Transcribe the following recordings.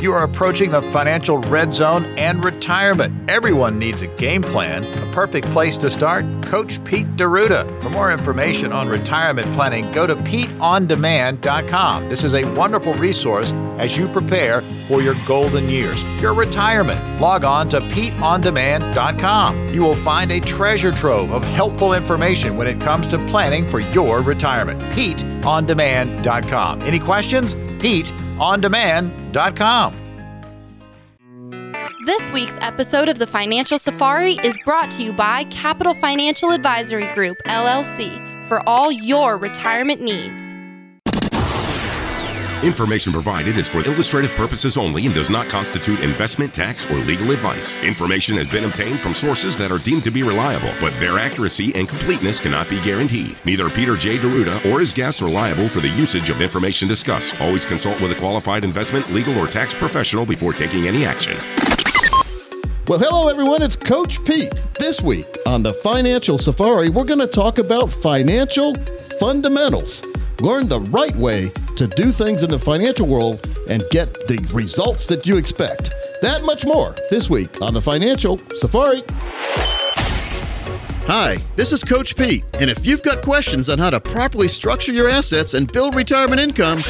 You are approaching the financial red zone and retirement. Everyone needs a game plan. A perfect place to start? Coach Pete D'Arruda. For more information on retirement planning, go to PeteOnDemand.com. This is a wonderful resource as you prepare for your golden years, your retirement. Log on to PeteOnDemand.com. You will find a treasure trove of helpful information when it comes to planning for your retirement. PeteOnDemand.com. Any questions? PeteOnDemand.com. This week's episode of the Financial Safari is brought to you by Capital Financial Advisory Group, LLC, for all your retirement needs. Information provided is for illustrative purposes only and does not constitute investment, tax, or legal advice. Information has been obtained from sources that are deemed to be reliable, but their accuracy and completeness cannot be guaranteed. Neither Peter J. D'Arruda or his guests are liable for the usage of information discussed. Always consult with a qualified investment, legal, or tax professional before taking any action. Well, hello everyone, it's Coach Pete. This week on the Financial Safari, we're going to talk about financial fundamentals. Learn the right way to do things in the financial world and get the results that you expect. That much more this week on the Financial Safari. Hi, this is Coach Pete, and if you've got questions on how to properly structure your assets and build retirement income,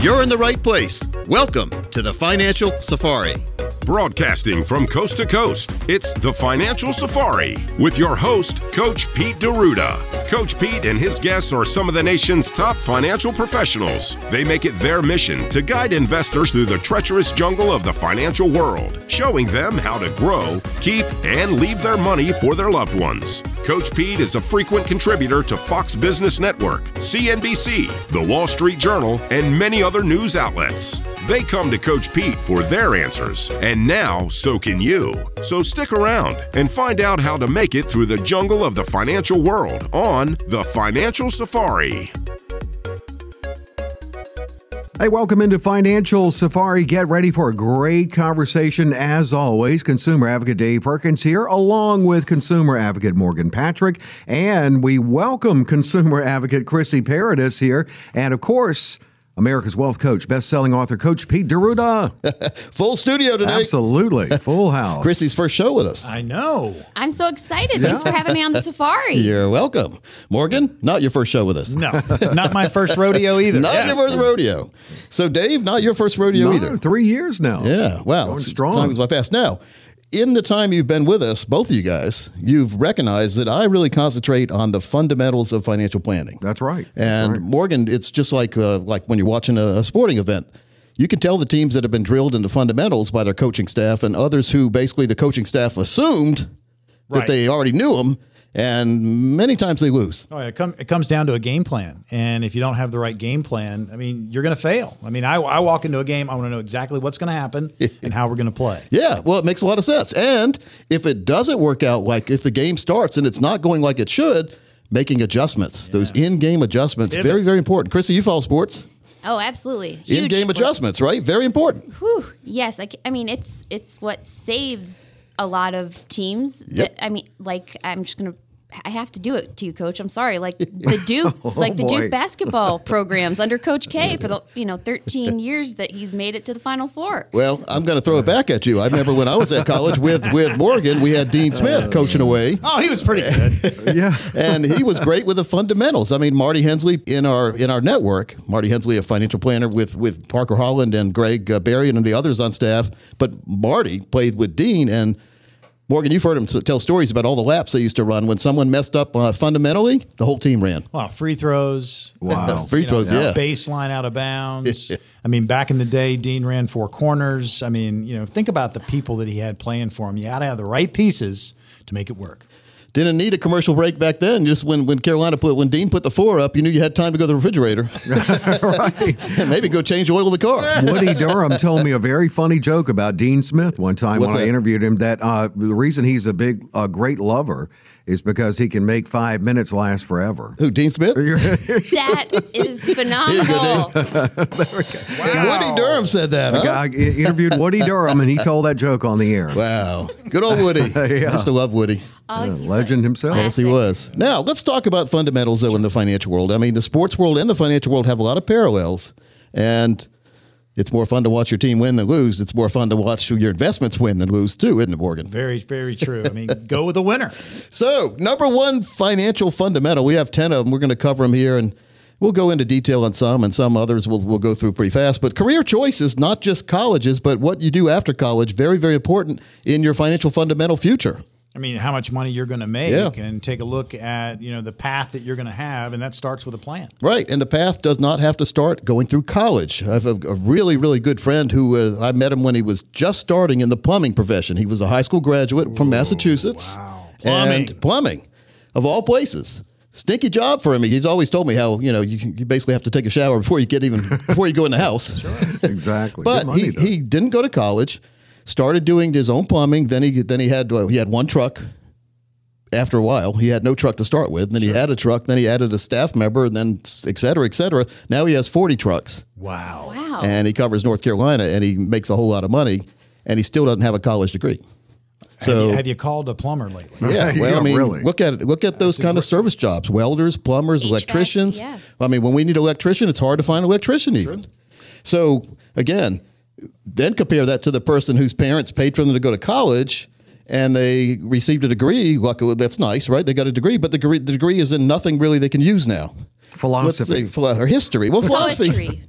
you're in the right place. Welcome to the Financial Safari. Broadcasting from coast to coast, it's the Financial Safari with your host, Coach Pete D'Arruda. Coach Pete and his guests are some of the nation's top financial professionals. They make it their mission to guide investors through the treacherous jungle of the financial world, showing them how to grow, keep, and leave their money for their loved ones. Coach Pete is a frequent contributor to Fox Business Network, CNBC, The Wall Street Journal, and many other news outlets. They come to Coach Pete for their answers, and now so can you. So stick around and find out how to make it through the jungle of the financial world on The Financial Safari. Hey, welcome into Financial Safari. Get ready for a great conversation as always. Consumer Advocate Dave Perkins here, along with Consumer Advocate Morgan Patrick. And we welcome Consumer Advocate Chrissy Paradis here. And of course, America's Wealth Coach, best-selling author Coach Pete D'Arruda. Full studio today. Absolutely, full house. Chrissy's first show with us. I know. I'm so excited. Thanks for having me on the safari. You're welcome. Morgan, not your first show with us. No, not my first rodeo either. Not Yes. your first rodeo. So, Dave, not your first rodeo No, either. three years now. Yeah, wow. Going it's- strong. Time goes by fast. Now, in the time you've been with us, both of you guys, you've recognized that I really concentrate on the fundamentals of financial planning. That's right. That's And right. Morgan, it's just like uh, like when you're watching a, a sporting event. You can tell the teams that have been drilled into fundamentals by their coaching staff, and others who basically the coaching staff assumed that Right. they already knew them, and many times they lose. Oh, yeah, it, come, it comes down to a game plan, and if you don't have the right game plan, I mean, you're going to fail. I mean, I, I walk into a game, I want to know exactly what's going to happen and how we're going to play. Yeah, well, it makes a lot of sense. And if it doesn't work out, like if the game starts and it's not going like it should, making adjustments, those in-game adjustments, Pivot. very, very important. Chrissy, you follow sports. Oh, absolutely. Huge In-game sports- adjustments, right? Very important. Whew. Yes, i mean it's it's what saves a lot of teams. Yep. That, I mean, like I'm just gonna. I have to do it to you, Coach. I'm sorry. Like the Duke, like the boy. Duke basketball programs under Coach K for the you know 13 years that he's made it to the Final Four. Well, I'm going to throw it back at you. I remember when I was at college with with Morgan, we had Dean Smith coaching away. Oh, he was pretty good. yeah. and he was great with the fundamentals. I mean, Marty Hensley in our in our network, Marty Hensley, a financial planner with with Parker Holland and Greg uh, Barry and the others on staff. But Marty played with Dean and Morgan. You've heard him tell stories about all the laps they used to run when someone messed up uh, fundamentally. The whole team ran. Wow, free throws. Wow. Free you know, throws, yeah. Baseline out of bounds. I mean, back in the day, Dean ran four corners. I mean, you know, think about the people that he had playing for him. You had to have the right pieces to make it work. Didn't need a commercial break back then. Just when, when Carolina put when Dean put the four up, you knew you had time to go to the refrigerator and maybe go change the oil in the car. Woody Durham told me a very funny joke about Dean Smith one time What's when I interviewed him. That uh, the reason he's a big, a great lover is because he can make five minutes last forever. Who Dean Smith? That is phenomenal. Woody Durham said that. Huh? I interviewed Woody Durham, and he told that joke on the air. Wow, good old Woody. Yeah. I used to love Woody. Oh, he's a Legend himself. Yes, he was. Now, let's talk about fundamentals, though, in the financial world. I mean, the sports world and the financial world have a lot of parallels. And it's more fun to watch your team win than lose. It's more fun to watch your investments win than lose too, isn't it, Morgan? Very, very true. I mean, go with the winner. So, number one financial fundamental. We have 10 of them. We're going to cover them here and we'll go into detail on some and some others we'll, we'll go through pretty fast. But career choices, not just colleges, but what you do after college, very, very important in your financial fundamental future. I mean, how much money you're going to make, Yeah. and take a look at you know the path that you're going to have, and that starts with a plan. Right, and the path does not have to start going through college. I have a, a really, really good friend who uh, I met him when he was just starting in the plumbing profession. He was a high school graduate from Massachusetts. Wow, Plumbing. and plumbing, of all places. Stinky job for him. He's always told me how you know you, you basically have to take a shower before you get even before you go in the house. Exactly. But money, he, though. he didn't go to college. Started doing his own plumbing. Then he then he had well, he had one truck. After a while, he had no truck to start with. Then he had a truck. Then he added a staff member, and then et cetera, et cetera. Now he has forty trucks, Wow. Wow. and he covers North Carolina, and he makes a whole lot of money, and he still doesn't have a college degree. have, So you, have you called a plumber lately? yeah, well, Yeah, I mean, really. look at it. Look at those kind of service jobs: welders, plumbers, HVAC, electricians. yeah. I mean, when we need an electrician, it's hard to find an electrician even. So again, then compare that to the person whose parents paid for them to go to college. And they received a degree. Luckily, that's nice, right? They got a degree, but the degree, the degree is in nothing really they can use now. Philosophy. say philo- or history. Well, philosophy, Poetry.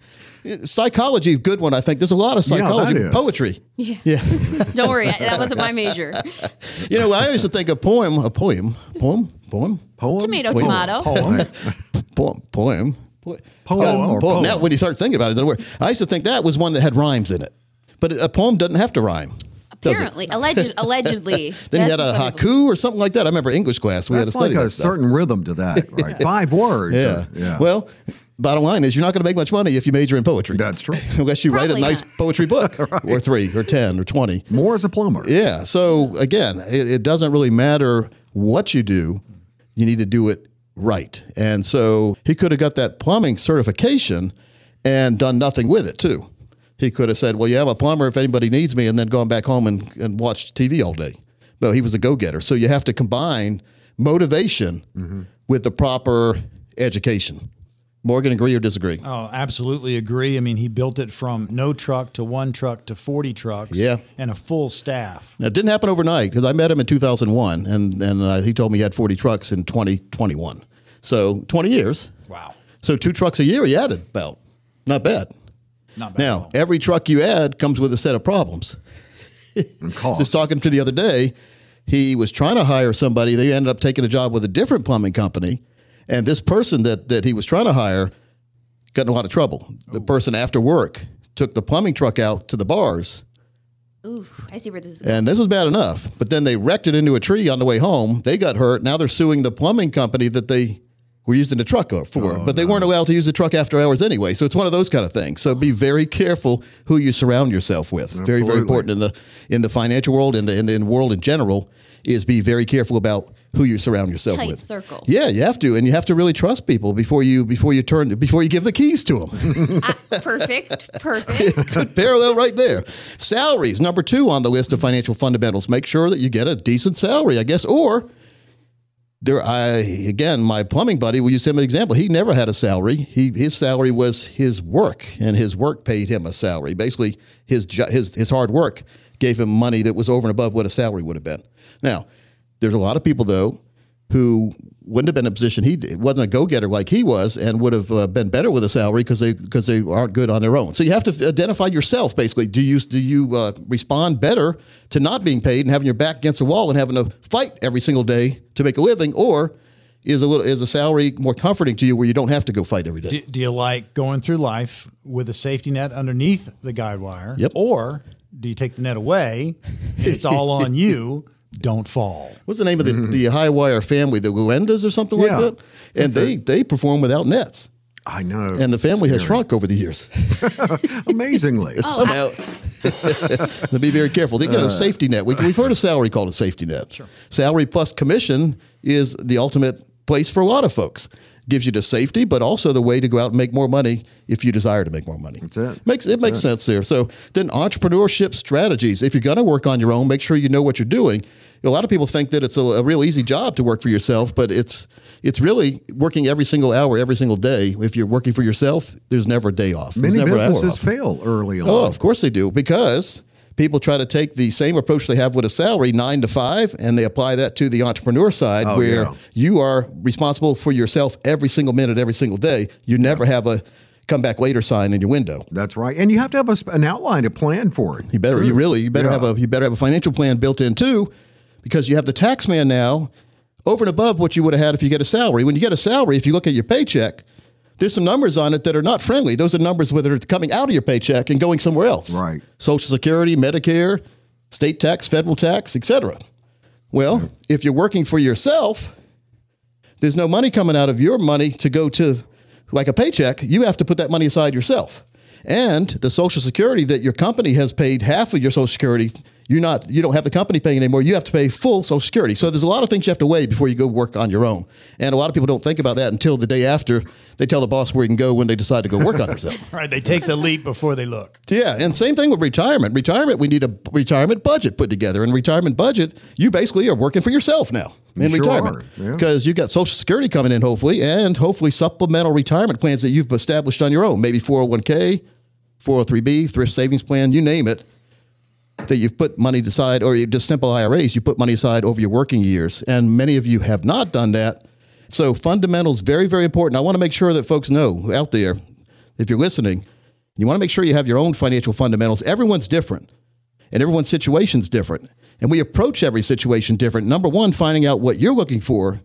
psychology, good one. I think there's a lot of psychology, is. poetry. Yeah. Yeah. Don't worry, that wasn't my major. You know, I used to think a poem, a poem, poem, poem, Poem? Tomato, Poem. tomato. Poem. poem, poem, po- Poem or poem? Now, when you start thinking about it, it doesn't work. I used to think that was one that had rhymes in it, but a poem doesn't have to rhyme. Apparently, alleged, allegedly. Then you had a some people- haiku or something like that. I remember English class. We had to study like a that stuff. certain rhythm to that, right? Five words. Yeah. uh, yeah. Well, bottom line is you're not going to make much money if you major in poetry. That's true. Unless you write a Probably nice not. poetry book or three or 10 or 20. more as a plumber. Yeah. So again, it, it doesn't really matter what you do, you need to do it right. And so he could have got that plumbing certification and done nothing with it too. He could have said, Well, yeah, I'm a plumber if anybody needs me, and then gone back home and, and watched TV all day. No, he was a go getter. So you have to combine motivation mm-hmm. with the proper education. Morgan, agree or disagree? Oh, absolutely agree. I mean, he built it from no truck to one truck to 40 trucks Yeah. and a full staff. Now, it didn't happen overnight because I met him in 2001, and, and uh, he told me he had 40 trucks in 2021. So 20 years. Wow. So two trucks a year he added about. Not bad. Not bad. Now, every truck you add comes with a set of problems. Just talking to the other day, he was trying to hire somebody. They ended up taking a job with a different plumbing company. And this person that, that he was trying to hire got in a lot of trouble. The person after work took the plumbing truck out to the bars Ooh, I see where this is going. And this was bad enough, but then they wrecked it into a tree on the way home. They got hurt. Now they're suing the plumbing company that they were using the truck for, oh, but they weren't allowed to use the truck after hours anyway. So it's one of those kind of things. So be very careful who you surround yourself with. Very, very important in the in the financial world and in the, in the world in general is be very careful about who you surround yourself Tight with. circle. Yeah, you have to, and you have to really trust people before you before you turn before you give the keys to them. Ah, perfect. Perfect. Good parallel right there. Salaries, number two on the list of financial fundamentals. Make sure that you get a decent salary, I guess. Or there, I again, my plumbing buddy, will use him as an example. He never had a salary. He his salary was his work, and his work paid him a salary. Basically, his his his hard work gave him money that was over and above what a salary would have been. Now, there's a lot of people though who wouldn't have been in a position he wasn't a go-getter like he was and would have uh, been better with a salary because they because they aren't good on their own. So you have to identify yourself basically. Do you do you uh, respond better to not being paid and having your back against the wall and having to fight every single day to make a living, or is a little is a salary more comforting to you where you don't have to go fight every day? Do, do you like going through life with a safety net underneath the guide wire? Yep. Or do you take the net away? It's all on you. Don't fall. What's the name of the, mm-hmm. the high wire family, the Wallendas or something Yeah. like that? And they they perform without nets, I know. and the family has shrunk over the years. amazingly. Oh, somehow. to be very careful. They get a uh. safety net. We, we've heard of salary called a safety net. Salary plus commission is the ultimate place for a lot of folks. Gives you the safety, but also the way to go out and make more money if you desire to make more money. That's it. Makes it makes sense there. So then entrepreneurship strategies. If you're going to work on your own, make sure you know what you're doing. A lot of people think that it's a, a real easy job to work for yourself, but it's it's really working every single hour, every single day. If you're working for yourself, there's never a day off. There's Many never an hour businesses fail early oh, on. Oh, of course they do, because people try to take the same approach they have with a salary, nine to five, and they apply that to the entrepreneur side, Oh, where yeah. you are responsible for yourself every single minute, every single day. You never have a come back later sign in your window. That's right. And you have to have a, an outline, a plan for it. You better, too. you really, you better Yeah. have a, you better have a financial plan built in too, because you have the tax man now over and above what you would have had if you get a salary. When you get a salary, if you look at your paycheck, there's some numbers on it that are not friendly. Those are numbers that are coming out of your paycheck and going somewhere else. Right. Social Security, Medicare, state tax, federal tax, etc. Well, if you're working for yourself, there's no money coming out of your money to go to like a paycheck. You have to put that money aside yourself. And the Social Security that your company has paid half of your Social Security, you're not you don't have the company paying anymore. You have to pay full Social Security. So there's a lot of things you have to weigh before you go work on your own. And a lot of people don't think about that until the day after they tell the boss where you can go when they decide to go work on themselves. Right, they take the leap before they look. Yeah, and same thing with retirement. Retirement, we need a retirement budget put together. And retirement budget, you basically are working for yourself now in sure retirement are, yeah. because you got Social Security coming in, hopefully, and hopefully supplemental retirement plans that you've established on your own. Maybe 401k, 403b, thrift savings plan, you name it. That you've put money aside, or you just simple IRAs, you put money aside over your working years. And many of you have not done that. So, fundamentals, very, very important. I want to make sure that folks know out there, if you're listening, you want to make sure you have your own financial fundamentals. Everyone's different, and everyone's situation's different. And we approach every situation different. Number one, finding out what you're looking for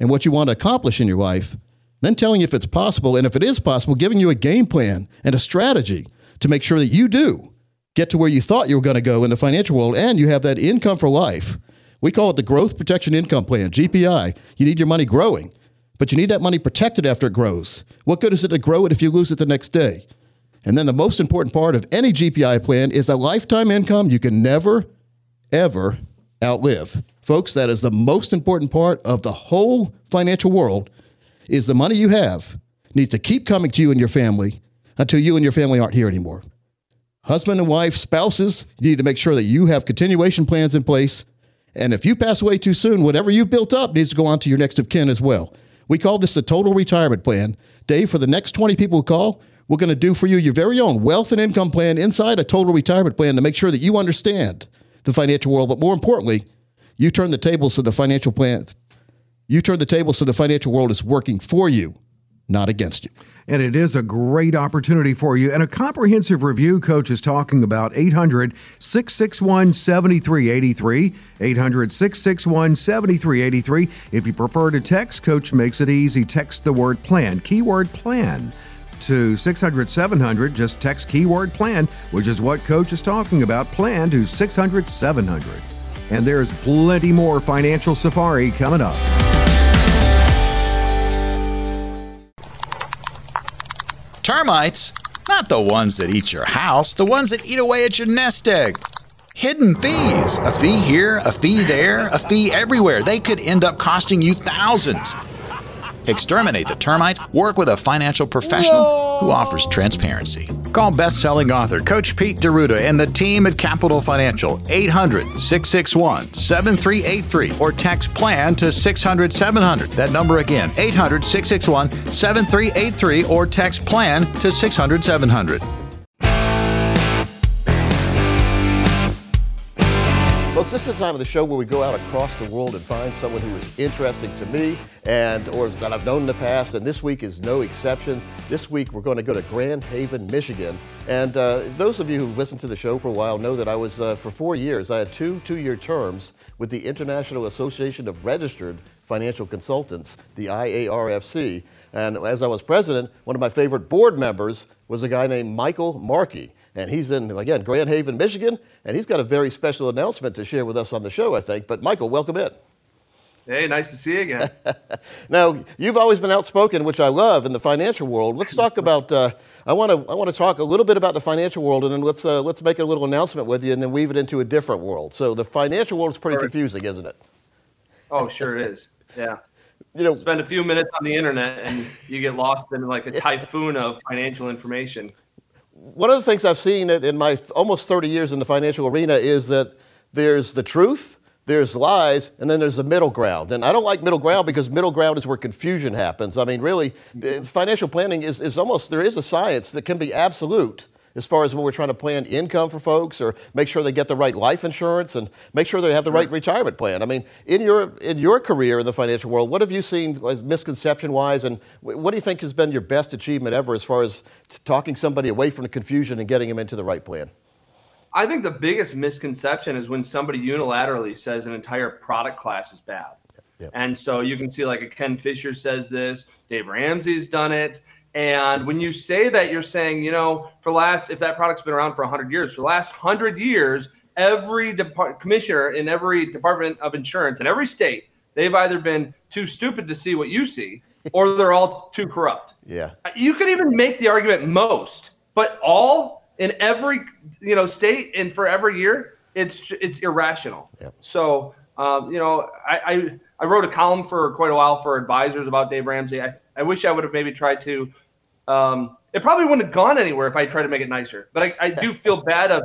and what you want to accomplish in your life, then telling you if it's possible, and if it is possible, giving you a game plan and a strategy to make sure that you do get to where you thought you were going to go in the financial world and you have that income for life. We call it the Growth Protection Income Plan, GPI. You need your money growing, but you need that money protected after it grows. What good is it to grow it if you lose it the next day? And then the most important part of any GPI plan is a lifetime income you can never, ever outlive. Folks, that is the most important part of the whole financial world is the money you have needs to keep coming to you and your family until you and your family aren't here anymore. Husband and wife, spouses, you need to make sure that you have continuation plans in place. And if you pass away too soon, whatever you've built up needs to go on to your next of kin as well. We call this the total retirement plan. Dave, for the next 20 people who call, we're going to do for you your very own wealth and income plan inside a total retirement plan to make sure that you understand the financial world. But more importantly, you turn the tables so the financial plan, you turn the tables so the financial world is working for you, not against you. And it is a great opportunity for you. And a comprehensive review coach is talking about 800 661 7383. 800 661 7383. If you prefer to text, Coach makes it easy. Text the word plan, keyword plan. To 600 700, just text keyword plan, which is what Coach is talking about. Plan to 600 700. And there's plenty more financial safari coming up. Termites? Not the ones that eat your house, the ones that eat away at your nest egg. Hidden fees. A fee here, a fee there, a fee everywhere. They could end up costing you thousands. Exterminate the termites. Work with a financial professional who offers transparency. Call best-selling author Coach Pete D'Arruda and the team at Capital Financial 800-661-7383 or text plan to 600-700. That number again 800-661-7383 or text plan to 600-700. Folks, this is the time of the show where we go out across the world and find someone who is interesting to me and or that I've known in the past, and this week is no exception. This week we're going to go to Grand Haven, Michigan, and uh, those of you who've listened to the show for a while know that I was uh, for four years. I had two two-year terms with the International Association of Registered Financial Consultants, the IARFC, and as I was president, one of my favorite board members was a guy named Michael Markey. And he's in, again, Grand Haven, Michigan, and he's got a very special announcement to share with us on the show, I think. But Michael, welcome in. Hey, nice to see you again. Now, you've always been outspoken, which I love, in the financial world. Let's talk about. Uh, I want to. I want to talk a little bit about the financial world, and then let's uh, let's make a little announcement with you, and then weave it into a different world. So the financial world is pretty Perfect. confusing, isn't it? oh, sure it is. Yeah. you know, spend a few minutes on the internet and you get lost in like a typhoon of financial information. One of the things I've seen in my almost 30 years in the financial arena is that there's the truth, there's lies, and then there's the middle ground. And I don't like middle ground because middle ground is where confusion happens. I mean, really, financial planning is, is almost, there is a science that can be absolute as far as when we're trying to plan income for folks or make sure they get the right life insurance and make sure they have the right retirement plan. I mean, in your in your career in the financial world, what have you seen as misconception wise, and what do you think has been your best achievement ever as far as talking somebody away from the confusion and getting them into the right plan? I think the biggest misconception is when somebody unilaterally says an entire product class is bad. Yep. And so you can see like a Ken Fisher says this, Dave Ramsey's done it. And when you say that, you're saying, you know, for last, if that product's been around for 100 years, for the last 100 years, every depart- commissioner in every department of insurance in every state, they've either been too stupid to see what you see or they're all too corrupt. Yeah. You could even make the argument most, but all in every, you know, state and for every year, it's it's irrational. Yep. So, um, you know, I, I I wrote a column for quite a while for advisors about Dave Ramsey. I, I wish I would have maybe tried to um, it probably wouldn't have gone anywhere if I tried to make it nicer. But I, I do feel bad of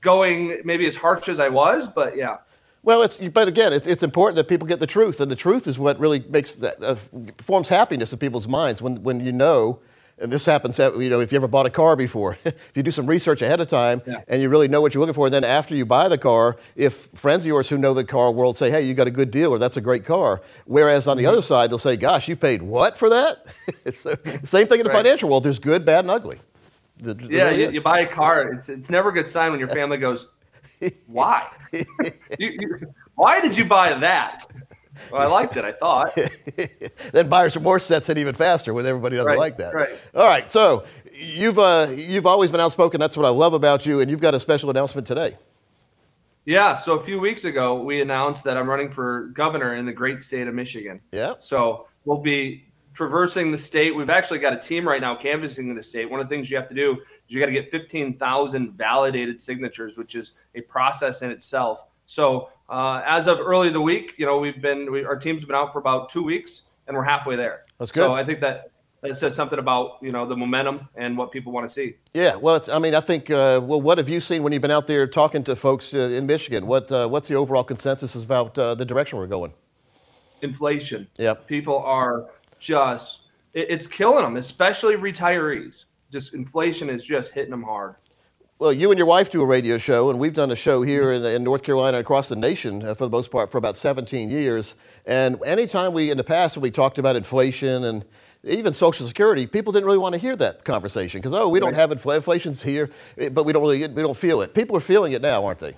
going maybe as harsh as I was. But yeah. Well, it's but again, it's, it's important that people get the truth, and the truth is what really makes that uh, forms happiness in people's minds when when you know and this happens, you know, if you ever bought a car before, if you do some research ahead of time yeah. and you really know what you're looking for, then after you buy the car, if friends of yours who know the car world say, hey, you got a good deal or that's a great car, whereas on the mm-hmm. other side, they'll say, gosh, you paid what for that? so, same thing in the right. financial world. There's good, bad, and ugly. The, the yeah, you, you, buy a car. It's, it's never a good sign when your family goes, why? you, you, why did you buy that? Well, I liked it. I thought. then buyer's remorse sets in even faster when everybody doesn't right, like that. Right. All right. So you've uh, you've always been outspoken. That's what I love about you, and you've got a special announcement today. Yeah. So a few weeks ago, we announced that I'm running for governor in the great state of Michigan. Yeah. So we'll be traversing the state. We've actually got a team right now canvassing the state. One of the things you have to do is you got to get 15,000 validated signatures, which is a process in itself. So uh, as of early the week, you know, we've been we, our team's been out for about two weeks, and we're halfway there. That's good. So I think that that says something about you know the momentum and what people want to see. Yeah, well, it's, I mean, I think. Uh, well, what have you seen when you've been out there talking to folks uh, in Michigan? What uh, what's the overall consensus about uh, the direction we're going? Inflation. Yeah. People are just it, it's killing them, especially retirees. Just inflation is just hitting them hard. Well, you and your wife do a radio show, and we've done a show here in, in North Carolina and across the nation uh, for the most part for about 17 years. And anytime we, in the past, we talked about inflation and even Social Security, people didn't really want to hear that conversation because, oh, we don't have infl- inflation's here, eh, but we don't really we don't feel it. People are feeling it now, aren't they?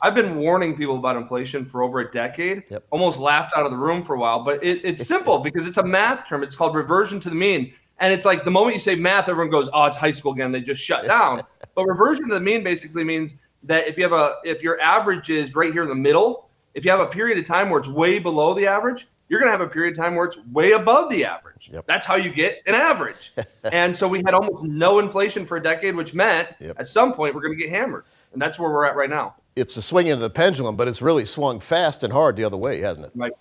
I've been warning people about inflation for over a decade. Yep. Almost laughed out of the room for a while, but it, it's simple because it's a math term. It's called reversion to the mean. And it's like the moment you say math, everyone goes, "Oh, it's high school again." They just shut down. but reversion to the mean basically means that if you have a if your average is right here in the middle, if you have a period of time where it's way below the average, you're going to have a period of time where it's way above the average. Yep. That's how you get an average. and so we had almost no inflation for a decade, which meant yep. at some point we're going to get hammered. And that's where we're at right now. It's a swinging of the pendulum, but it's really swung fast and hard the other way, hasn't it? Right.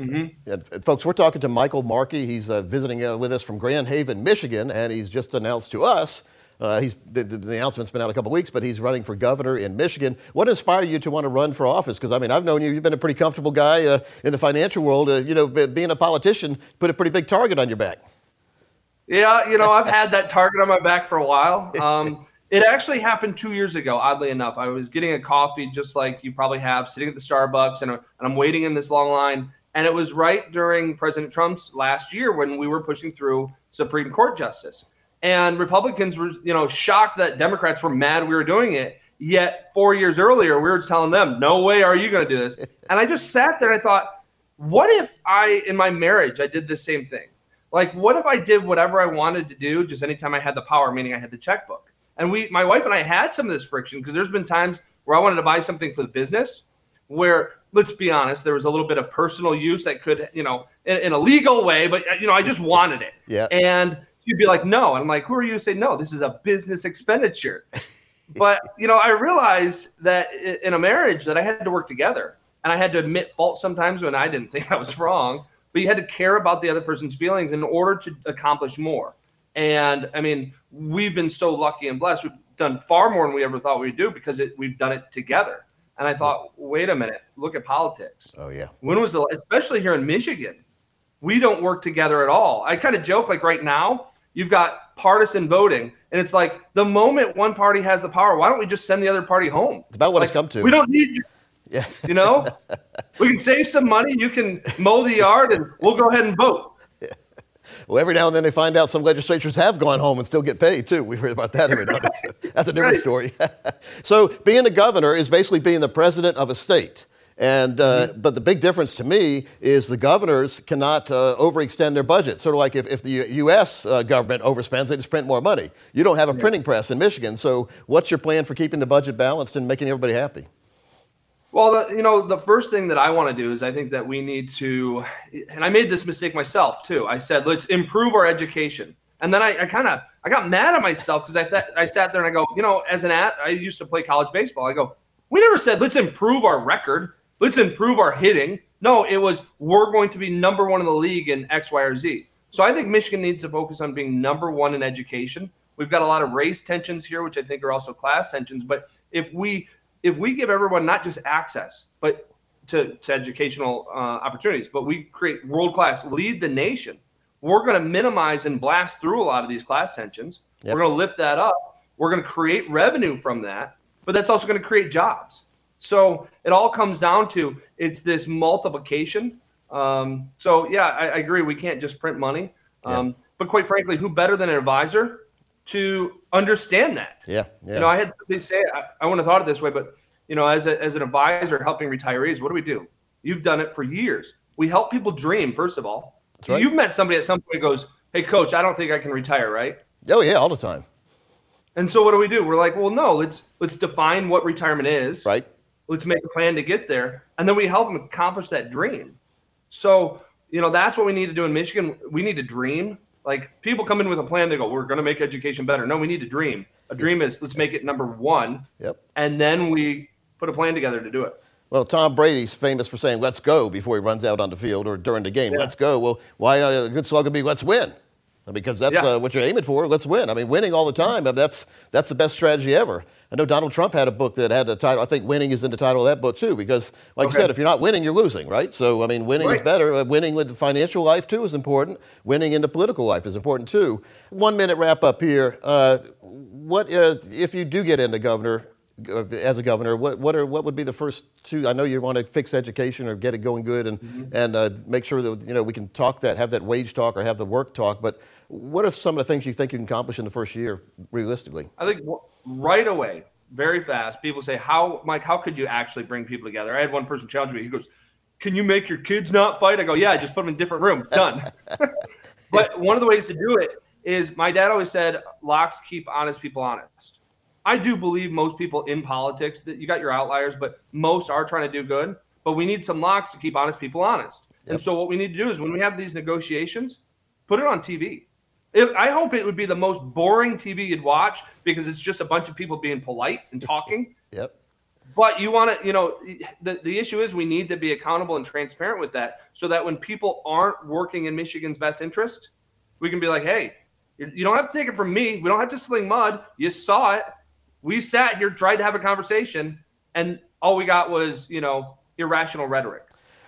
Mm-hmm. And folks, we're talking to Michael Markey. He's uh, visiting uh, with us from Grand Haven, Michigan, and he's just announced to us. Uh, he's the, the, announcement's been out a couple weeks, but he's running for governor in Michigan. What inspired you to want to run for office? Because I mean, I've known you; you've been a pretty comfortable guy uh, in the financial world. Uh, you know, being a politician put a pretty big target on your back. Yeah, you know, I've had that target on my back for a while. Um, it actually happened two years ago, oddly enough. I was getting a coffee just like you probably have, sitting at the Starbucks, and, and I'm waiting in this long line. And it was right during President Trump's last year when we were pushing through Supreme Court justice. And Republicans were, you know, shocked that Democrats were mad we were doing it. Yet four years earlier, we were telling them, no way are you going to do this. And I just sat there and I thought, what if I, in my marriage, I did the same thing? Like, what if I did whatever I wanted to do just anytime I had the power, meaning I had the checkbook? And we, my wife and I had some of this friction because there's been times where I wanted to buy something for the business where let's be honest, there was a little bit of personal use that could, you know, in, in, a legal way, but you know, I just wanted it. Yeah. And you'd be like, no. And I'm like, who are you to say no? This is a business expenditure. but you know, I realized that in a marriage that I had to work together and I had to admit fault sometimes when I didn't think I was wrong. but you had to care about the other person's feelings in order to accomplish more. And I mean, we've been so lucky and blessed. We've done far more than we ever thought we'd do because it, we've done it together. And I thought, wait a minute, look at politics. Oh yeah. When was the, especially here in Michigan, we don't work together at all. I kind of joke like right now, you've got partisan voting, and it's like the moment one party has the power, why don't we just send the other party home? It's about what like, it's come to. We don't need you. Yeah. You know, we can save some money. You can mow the yard, and we'll go ahead and vote. Well, every now and then they find out some legislatures have gone home and still get paid too. We've heard about that every now and then. That's a different story. so, being a governor is basically being the president of a state. And uh, mm-hmm. but the big difference to me is the governors cannot uh, overextend their budget. Sort of like if, if the U.S. Uh, government overspends, they just print more money. You don't have a printing press in Michigan, so what's your plan for keeping the budget balanced and making everybody happy? Well, the, you know, the first thing that I want to do is I think that we need to, and I made this mistake myself too. I said, let's improve our education. And then I, I kind of, I got mad at myself because I thought I sat there and I go, you know, as an at, I used to play college baseball. I go, we never said let's improve our record, let's improve our hitting. No, it was we're going to be number one in the league in X, Y, or Z. So I think Michigan needs to focus on being number one in education. We've got a lot of race tensions here, which I think are also class tensions. But if we if we give everyone not just access, but to, to educational uh, opportunities, but we create world class, lead the nation, we're going to minimize and blast through a lot of these class tensions. Yep. We're going to lift that up. We're going to create revenue from that, but that's also going to create jobs. So it all comes down to it's this multiplication. Um, so yeah, I, I, agree. We can't just print money. Um, yeah. But quite frankly, who better than an advisor to understand that. Yeah, yeah. You know, I had somebody say, I, I wouldn't have thought it this way, but you know, as, a, as an advisor helping retirees, what do we do? You've done it for years. We help people dream, first of all. Right. You've met somebody at some point goes, Hey coach, I don't think I can retire, right? Oh yeah, all the time. And so what do we do? We're like, well, no, let's let's define what retirement is. Right. Let's make a plan to get there. And then we help them accomplish that dream. So, you know, that's what we need to do in Michigan. We need to dream. Like people come in with a plan, they go, "We're going to make education better." No, we need a dream. A dream is let's make it number one. Yep. And then we put a plan together to do it. Well, Tom Brady's famous for saying "Let's go" before he runs out on the field or during the game. Yeah. Let's go. Well, why uh, a good slogan be "Let's win"? Because that's yeah. uh, what you're aiming for. Let's win. I mean, winning all the time. I mean, that's that's the best strategy ever. I know Donald Trump had a book that had the title. I think winning is in the title of that book too, because like okay. you said, if you're not winning, you're losing, right? So I mean, winning right. is better. Uh, winning with the financial life too is important. Winning in the political life is important too. One minute wrap up here. Uh, what uh, if you do get into governor? Uh, as a governor, what what are what would be the first two? I know you want to fix education or get it going good, and mm-hmm. and uh, make sure that you know we can talk that, have that wage talk or have the work talk. But what are some of the things you think you can accomplish in the first year, realistically? I think right away, very fast, people say, "How, Mike? How could you actually bring people together?" I had one person challenge me. He goes, "Can you make your kids not fight?" I go, "Yeah, I just put them in different rooms. Done." but one of the ways to do it is my dad always said, "Locks keep honest people honest." I do believe most people in politics that you got your outliers, but most are trying to do good. But we need some locks to keep honest people honest. Yep. And so what we need to do is when we have these negotiations, put it on TV. It, I hope it would be the most boring TV you'd watch because it's just a bunch of people being polite and talking. yep. But you want to, you know, the, the issue is we need to be accountable and transparent with that so that when people aren't working in Michigan's best interest, we can be like, hey, you don't have to take it from me. We don't have to sling mud. You saw it. We sat here, tried to have a conversation, and all we got was, you know, irrational rhetoric.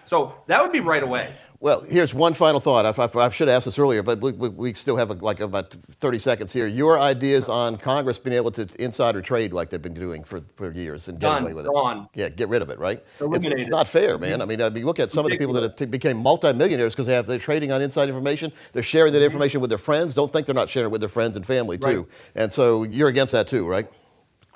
So that would be right away. Well, here's one final thought. I, I, I should have asked this earlier, but we, we, we still have a, like about 30 seconds here. Your ideas on Congress being able to insider trade like they've been doing for, for years and get away with it. Gone. Yeah, get rid of it, right? It's, it's, not fair, man. I mean, I mean, look at some Ridiculous. of the people that have became multimillionaires because they have they're trading on inside information. They're sharing that mm-hmm. information with their friends. Don't think they're not sharing it with their friends and family too. Right. And so you're against that too, right?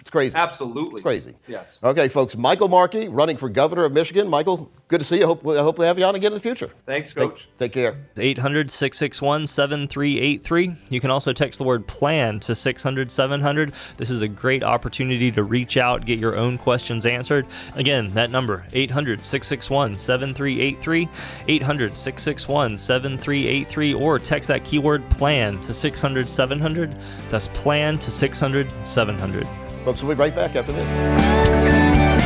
It's crazy. Absolutely. It's crazy. Yes. Okay, folks. Michael Markey running for governor of Michigan. Michael, good to see you. Hope, I hope we have you on again in the future. Thanks, Coach. Take, take care. 800 661 7383. You can also text the word plan to 600 700. This is a great opportunity to reach out, get your own questions answered. Again, that number 800 661 7383. 800 661 7383. Or text that keyword plan to 600 700. That's plan to 600 700. Folks, we'll be right back after this.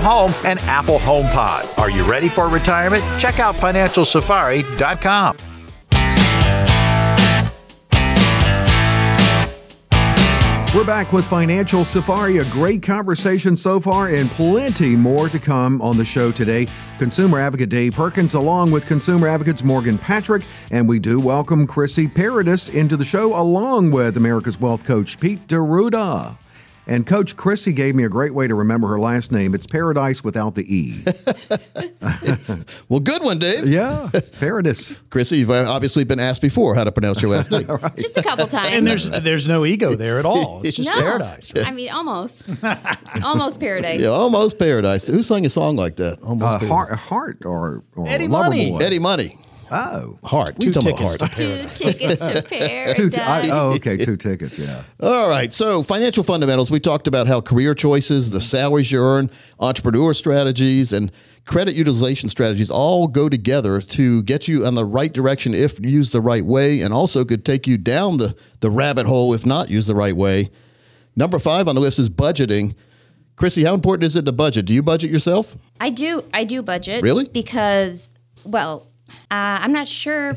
Home, and Apple HomePod. Are you ready for retirement? Check out financialsafari.com. We're back with Financial Safari. A great conversation so far, and plenty more to come on the show today. Consumer Advocate Dave Perkins, along with Consumer Advocates Morgan Patrick, and we do welcome Chrissy Paradis into the show, along with America's Wealth Coach Pete D'Arruda. And Coach Chrissy gave me a great way to remember her last name. It's Paradise without the E. well, good one, Dave. Yeah, Paradis. Chrissy, you've obviously been asked before how to pronounce your last name. right. Just a couple times. And there's there's no ego there at all. It's just no. paradise. I mean, almost. almost paradise. Yeah, almost paradise. Who sang a song like that? Almost Uh, paradise. heart, heart or, or Eddie Loverboy? Money. Eddie Money. Oh. Heart. Two Two tickets about to heart. Two tickets to paradise. Two t- I, oh, okay. Two tickets, yeah. All right. So, financial fundamentals. We talked about how career choices, the salaries you earn, entrepreneur strategies, and credit utilization strategies all go together to get you on the right direction if used the right way, and also could take you down the, the rabbit hole if not used the right way. Number five on the list is budgeting. Chrissy, how important is it to budget? Do you budget yourself? I do. I do budget. Really? Because, well, uh, I'm not sure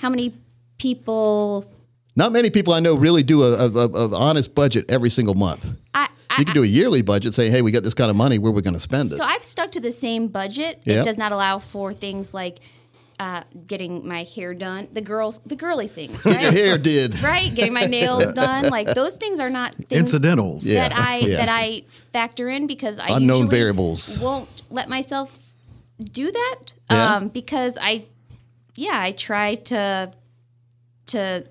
how many people. Not many people I know really do a, a, a, a honest budget every single month. I, I, You can do a yearly budget, saying, "Hey, we got this kind of money. Where we're going to spend it." So I've stuck to the same budget. Yeah. It does not allow for things like uh, getting my hair done, the girl, the girly things, right? Get your hair did. right, getting my nails done. Like those things are not things Incidentals. Yeah. that I yeah. that I factor in because I Unknown variables. won't let myself do that Yeah. um, because I, yeah, I try to to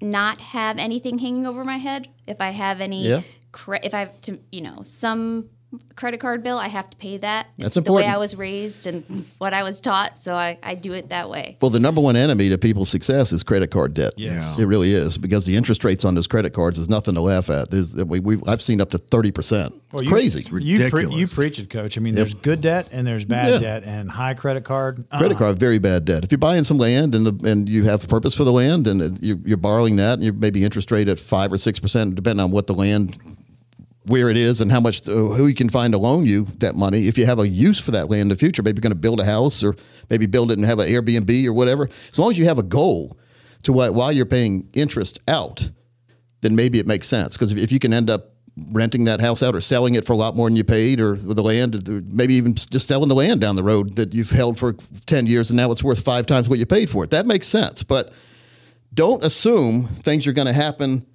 not have anything hanging over my head. If I have any, Yeah. cre- if I have to, you know, some credit card bill, I have to pay that. That's It's the way. I was raised and what I was taught, so I, I do it that way. Well, the number one enemy to people's success is credit card debt. Yes. it really is because the interest rates on those credit cards is nothing to laugh at. There's, we, we, I've seen up to thirty percent. Well, It's you- crazy. You, pre- ridiculous. you preach it, coach. I mean, there's good debt and there's bad Yeah. debt, and high credit card. uh-uh. Credit card, very bad debt. If you're buying some land and the, and you have purpose for the land and you're, you're borrowing that, and you're maybe interest rate at five or six percent, depending on what the land, where it is, and how much uh, who you can find to loan you that money. If you have a use for that land in the future, maybe you're going to build a house or maybe build it and have an Airbnb or whatever. As long as you have a goal to what while you're paying interest out, then maybe it makes sense. Because if, if you can end up renting that house out or selling it for a lot more than you paid, or the land, maybe even just selling the land down the road that you've held for 10 years and now it's worth five times what you paid for it, that makes sense. But don't assume things are going to happen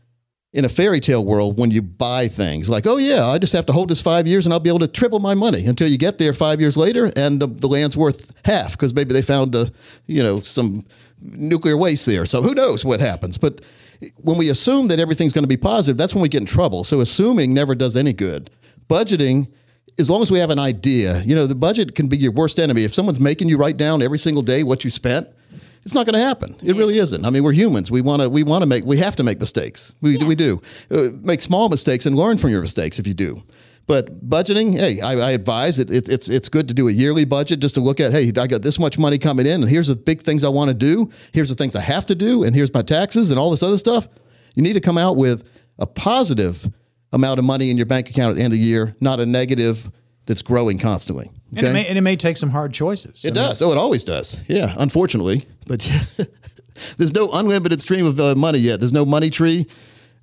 in a fairy tale world when you buy things like, oh, yeah, I just have to hold this five years and I'll be able to triple my money until you get there five years later and the, the land's worth half because maybe they found, a, you know, some nuclear waste there. So who knows what happens. But when we assume that everything's going to be positive, that's when we get in trouble. So assuming never does any good. Budgeting, as long as we have an idea, you know, the budget can be your worst enemy. If someone's making you write down every single day what you spent, it's not going to happen. It really isn't. I mean, we're humans. We want to. We want to make. We have to make mistakes. We we do. Uh, make small mistakes and learn from your mistakes if you do. But budgeting, hey, I, I advise it, it. It's it's good to do a yearly budget just to look at. Hey, I got this much money coming in, and here's the big things I want to do. Here's the things I have to do, and here's my taxes and all this other stuff. You need to come out with a positive amount of money in your bank account at the end of the year, not a negative that's growing constantly. And, it may, and it may take some hard choices. It does. Oh, it always does. Yeah, unfortunately. But there's no unlimited stream of uh, money yet. There's no money tree.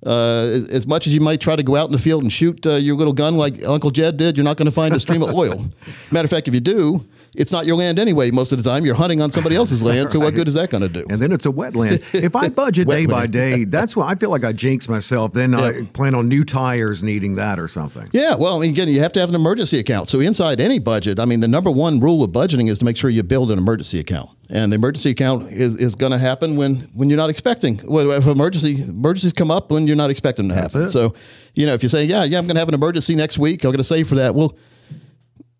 Uh, as, as much as you might try to go out in the field and shoot uh, your little gun like Uncle Jed did, you're not going to find a stream of oil. Matter of fact, if you do, it's not your land anyway. Most of the time, you're hunting on somebody else's land. So what good is that going to do? And then it's a wetland. If I budget day by day, that's why I feel like I jinx myself. Then I plan on new tires needing that or something. Yeah, well, I mean, again, you have to have an emergency account. So inside any budget, I mean, the number one rule of budgeting is to make sure you build an emergency account. And the emergency account is, is going to happen when when you're not expecting. Well, if emergency emergencies come up when you're not expecting them to happen. So, you know, if you say, yeah, yeah, I'm going to have an emergency next week, I'm going to save for that. Well,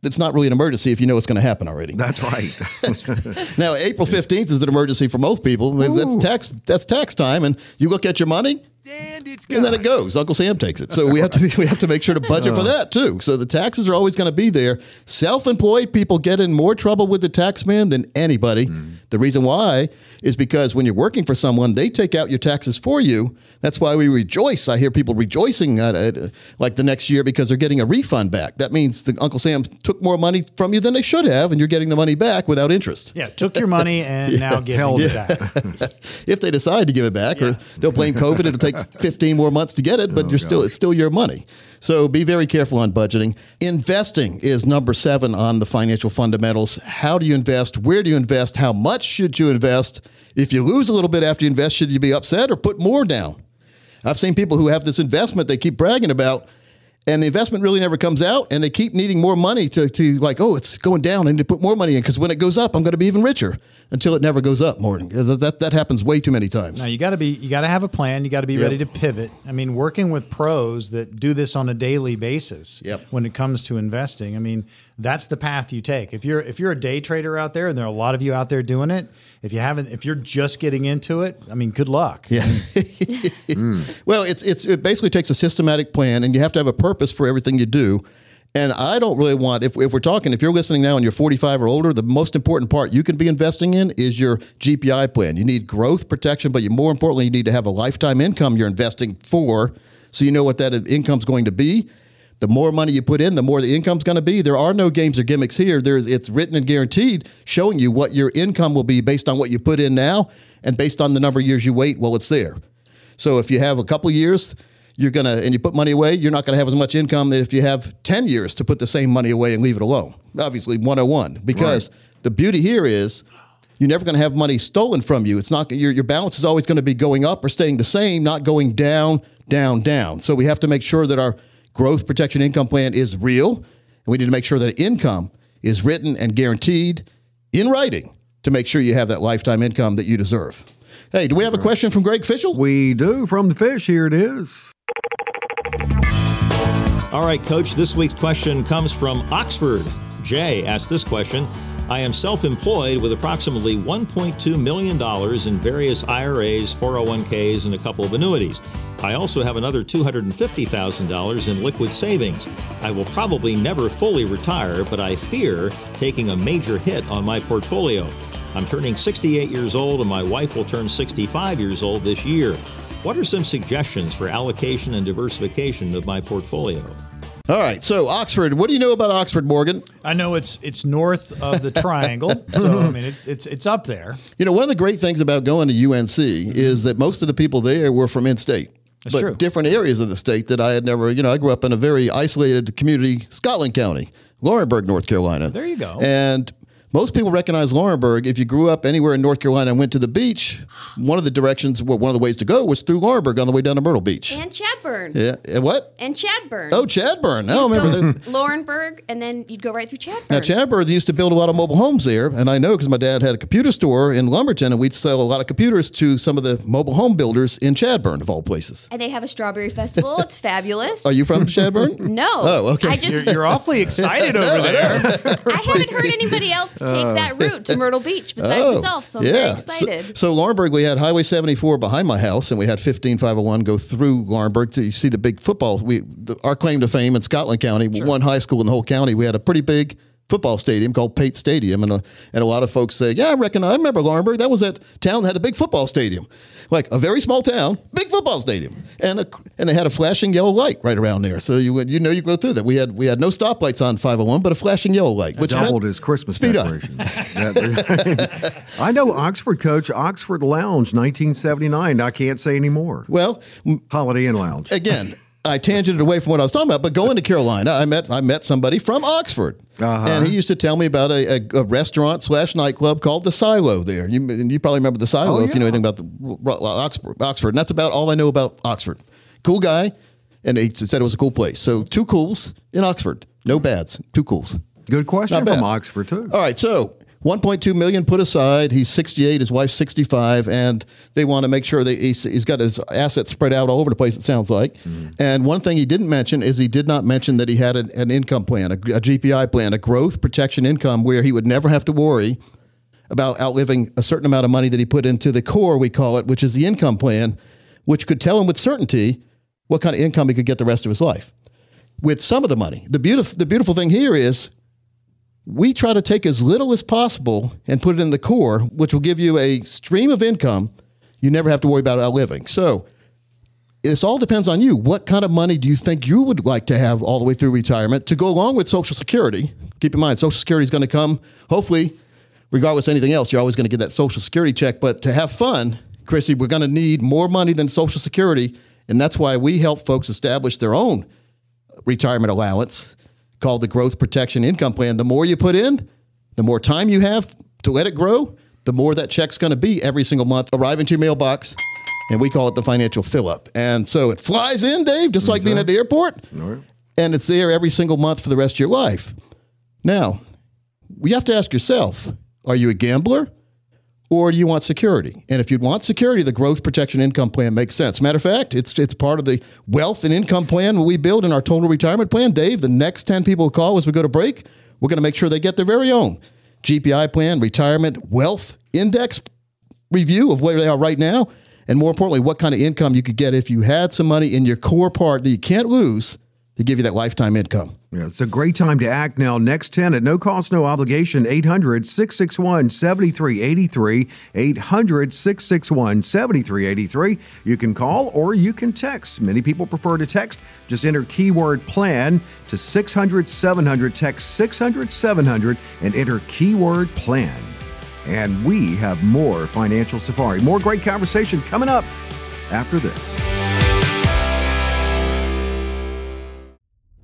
it's not really an emergency if you know it's going to happen already. That's right. now, April 15th is an emergency for most people. That's tax that's tax time and you look at your money, and, and then it goes. Uncle Sam takes it. So we have to be, we have to make sure to budget for uh. that too. So the taxes are always going to be there. Self-employed people get in more trouble with the tax man than anybody. Mm. The reason why is because when you're working for someone, they take out your taxes for you. That's why we rejoice. I hear people rejoicing at, at, like the next year because they're getting a refund back. That means the Uncle Sam took more money from you than they should have, and you're getting the money back without interest. Yeah, took your money and now get held it back. if they decide to give it back, or they'll blame COVID. It'll take 15 more months to get it, but oh, you're still it's still your money. So be very careful on budgeting. Investing is number seven on the financial fundamentals. How do you invest? Where do you invest? How much should you invest? If you lose a little bit after you invest, should you be upset or put more down? I've seen people who have this investment they keep bragging about, and the investment really never comes out, and they keep needing more money to, to like, oh, it's going down, and to put more money in because when it goes up, I'm going to be even richer. Until it never goes up, Morton. That that happens way too many times. Now you got to be you got to have a plan. You got to be Yep. ready to pivot. I mean, working with pros that do this on a daily basis. Yep. When it comes to investing, I mean, that's the path you take. If you're if you're a day trader out there, and there are a lot of you out there doing it, if you haven't, if you're just getting into it, I mean, good luck. Yeah. Hmm. Well, it's it's it basically takes a systematic plan, and you have to have a purpose for everything you do. And I don't really want if if we're talking if you're listening now and you're 45 or older, the most important part you can be investing in is your GPI plan. You need growth protection, but you more importantly, you need to have a lifetime income you're investing for, so you know what that income's going to be. The more money you put in, the more the income's going to be. There are no games or gimmicks here. There's it's written and guaranteed, showing you what your income will be based on what you put in now and based on the number of years you wait while it's there. So if you have a couple years, you're gonna and you put money away, you're not gonna have as much income that if you have 10 years to put the same money away and leave it alone. Obviously 101. Because the beauty here is you're never going to have money stolen from you. It's not your your balance is always going to be going up or staying the same, not going down, down, down. So we have to make sure that our growth protection income plan is real, and we need to make sure that income is written and guaranteed in writing to make sure you have that lifetime income that you deserve. Hey, do we have a question from Greg Fishel? we do from the fish. Here it is. All right, Coach, this week's question comes from Oxford. Jay asked this question I am self employed with approximately $1.2 million in various IRAs, 401ks, and a couple of annuities. I also have another $250,000 in liquid savings. I will probably never fully retire, but I fear taking a major hit on my portfolio. I'm turning 68 years old, and my wife will turn 65 years old this year. What are some suggestions for allocation and diversification of my portfolio? All right, so Oxford, what do you know about Oxford, Morgan? I know it's it's north of the triangle, so I mean it's it's it's up there. You know, one of the great things about going to UNC is that most of the people there were from in-state. That's but true. different areas of the state that I had never, you know, I grew up in a very isolated community, Scotland County, Laurinburg, North Carolina. There you go. And most people recognize Laurinburg. If you grew up anywhere in North Carolina and went to the beach, one of the directions, well, one of the ways to go was through Laurinburg on the way down to Myrtle Beach. And Chadbourn. Yeah. And what? And Chadbourn. Oh, Chadbourn. I don't remember that. Laurinburg, and then you'd go right through Chadbourn. Now, Chadbourn used to build a lot of mobile homes there, and I know because my dad had a computer store in Lumberton, and we'd sell a lot of computers to some of the mobile home builders in Chadbourn, of all places. and they have a strawberry festival. It's fabulous. Are you from Chadbourn? No. Oh, okay. I just You're, you're awfully excited over there. I haven't heard anybody else take that oh. route to Myrtle Beach besides oh, myself, so I'm very So, excited. so Laurinburg, we had Highway 74 behind my house, and we had 15501 go through Laurinburg to you see the big football. We the, our claim to fame in Scotland County, one high school in the whole county. We had a pretty big football stadium called Pate Stadium, and a, and a lot of folks say, "Yeah, I reckon I remember Laurinburg. That was that town that had a big football stadium, like a very small town, big football stadium, and a, and they had a flashing yellow light right around there. So you you know you go through that. We had we had no stoplights on 501, but a flashing yellow light, which meant- Doubled his Christmas Speed up. decorations. I know Oxford coach, Oxford Lounge, 1979. I can't say anymore. well, Holiday Inn Lounge. again, I tangented away from what I was talking about, but going to Carolina, I met I met somebody from Oxford, Uh-huh. and he used to tell me about a, a, a restaurant slash nightclub called the Silo. There, you and you probably remember the Silo Oh, if you know anything about the Oxford. Oxford, and that's about all I know about Oxford. Cool guy, and he said it was a cool place. So two cools in Oxford, no bads, two cools. Good question from Oxford, too. All right, so 1.2 million put aside. He's 68, his wife's 65, and they want to make sure that he's, he's got his assets spread out all over the place. It sounds like. Mm-hmm. And one thing he didn't mention is he did not mention that he had an, an income plan, a, a GPI plan, a growth protection income, where he would never have to worry about outliving a certain amount of money that he put into the core, we call it, which is the income plan, which could tell him with certainty what kind of income he could get the rest of his life with some of the money. The beautiful, the beautiful thing here is we try to take as little as possible and put it in the core, which will give you a stream of income you never have to worry about outliving. So this all depends on you. What kind of money do you think you would like to have all the way through retirement to go along with Social Security? Keep in mind, Social Security is going to come, hopefully, regardless of anything else, you're always going to get that Social Security check. But to have fun, Chrissy, we're going to need more money than Social Security. And that's why we help folks establish their own retirement allowance called the Growth Protection Income Plan. The more you put in, the more time you have to let it grow, the more that check's going to be every single month arriving to your mailbox. And we call it the financial fill up. And so it flies in, Dave, just like being at the airport. And it's there every single month for the rest of your life. Now, you have to ask yourself are you a gambler or do you want security? And if you want security, the growth protection income plan makes sense. Matter of fact, it's it's part of the wealth and income plan we build in our total retirement plan. Dave, the next 10 people who call as we go to break, we're going to make sure they get their very own GPI plan, retirement wealth index review of where they are right now. And more importantly, what kind of income you could get if you had some money in your core part that you can't lose to give you that lifetime income. Yeah, it's a great time to act now. Next 10 at no cost, no obligation. 800 661 7383. 800 661 7383. You can call or you can text. Many people prefer to text. Just enter keyword plan to 600 700. Text 600 700 and enter keyword plan. And we have more Financial Safari. More great conversation coming up after this.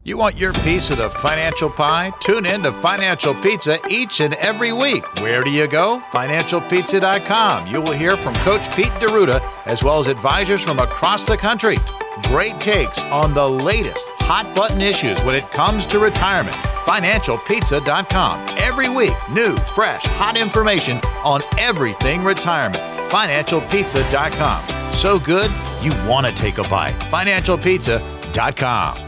You want your piece of the financial pie? Tune in to Financial Pizza each and every week. Where do you go? FinancialPizza.com. You will hear from Coach Pete D'Arruda as well as advisors from across the country. Great takes on the latest hot button issues when it comes to retirement. FinancialPizza.com. Every week, new, fresh, hot information on everything retirement. FinancialPizza.com. So good, you want to take a bite. FinancialPizza.com.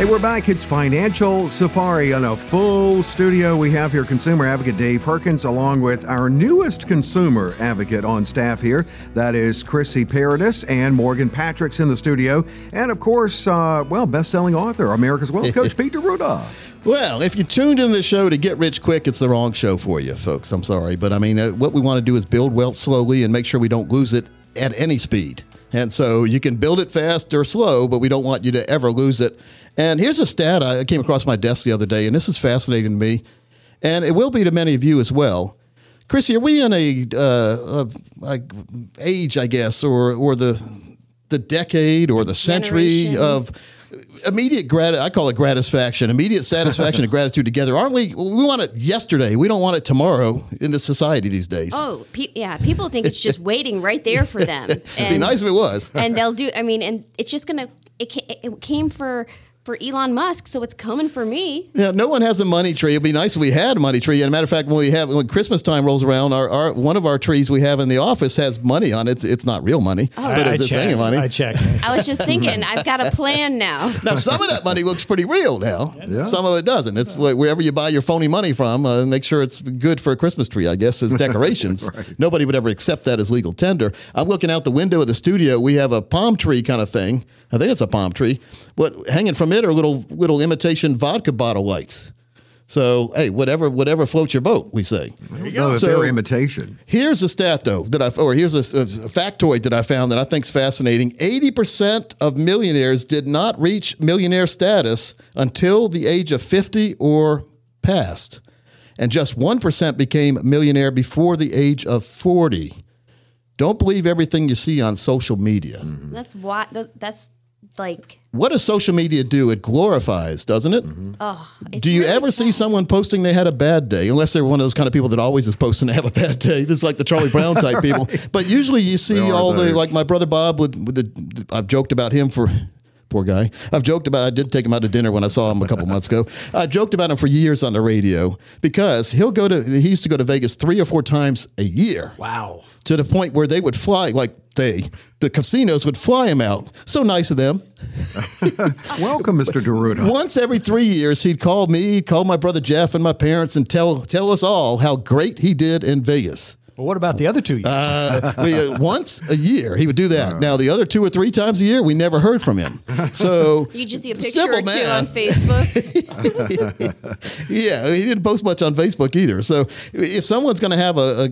Hey, we're back. It's Financial Safari on a full studio. We have here consumer advocate Dave Perkins, along with our newest consumer advocate on staff here. That is Chrissy Paradis and Morgan Patrick's in the studio. And of course, uh, well, best selling author, America's Wealth Coach Pete D'Arruda. Well, if you tuned into the show to get rich quick, it's the wrong show for you, folks. I'm sorry. But I mean, uh, what we want to do is build wealth slowly and make sure we don't lose it at any speed. And so you can build it fast or slow, but we don't want you to ever lose it. And here's a stat I came across my desk the other day, and this is fascinating to me, and it will be to many of you as well. Chrissy, are we in a, uh, a, a age, I guess, or or the the decade or the century of immediate grat I call it gratisfaction, immediate satisfaction and gratitude together. Aren't we? We want it yesterday. We don't want it tomorrow in this society these days. Oh, pe- yeah. People think it's just waiting right there for them. And, It'd be nice if it was. and they'll do. I mean, and it's just gonna. It, ca- it came for for Elon Musk, so it's coming for me. Yeah, no one has a money tree. It'd be nice if we had a money tree. And a matter of fact, when we have when Christmas time rolls around, our, our one of our trees we have in the office has money on it. It's, it's not real money, Oh. but I, I it's, it's checked. saying money. I checked. I was just thinking, I've got a plan now. Now, some of that money looks pretty real now. Some of it doesn't. It's like wherever you buy your phony money from, uh, make sure it's good for a Christmas tree, I guess, as decorations. Nobody would ever accept that as legal tender. I'm looking out the window of the studio. We have a palm tree kind of thing. I think it's a palm tree. What hanging from it are little little imitation vodka bottle lights. So hey, whatever whatever floats your boat, we say. No, if So- they're imitation. Here's a stat though that I or here's a, a factoid that I found that I think is fascinating. Eighty percent of millionaires did not reach millionaire status until the age of fifty or past, and just one percent became millionaire before the age of forty. Don't believe everything you see on social media. That's why. That's like. What does social media do? It glorifies, doesn't it? Mm-hmm. Oh, it's Do you really ever see someone posting they had a bad day? Unless they're one of those kind of people that always is posting they have a bad day. This is like the Charlie Brown type people. But usually you see There are all the like my brother Bob with, with the I've joked about him for Poor guy. I've joked about. I did take him out to dinner when I saw him a couple months ago. I joked about him for years on the radio because he'll go to. He used to go to Vegas three or four times a year. Wow. To the point where they would fly, like they, the casinos would fly him out. So nice of them. Welcome, Mr. D'Arruda. Once every three years, he'd call me, call my brother Jeff and my parents, and tell tell us all how great he did in Vegas. Well, what about the other two years? Uh, we, uh, once a year, he would do that. Now, the other two or three times a year, we never heard from him. So You just see a picture simple or two on. Facebook. Yeah, he didn't post much on Facebook either. So if someone's going to have a,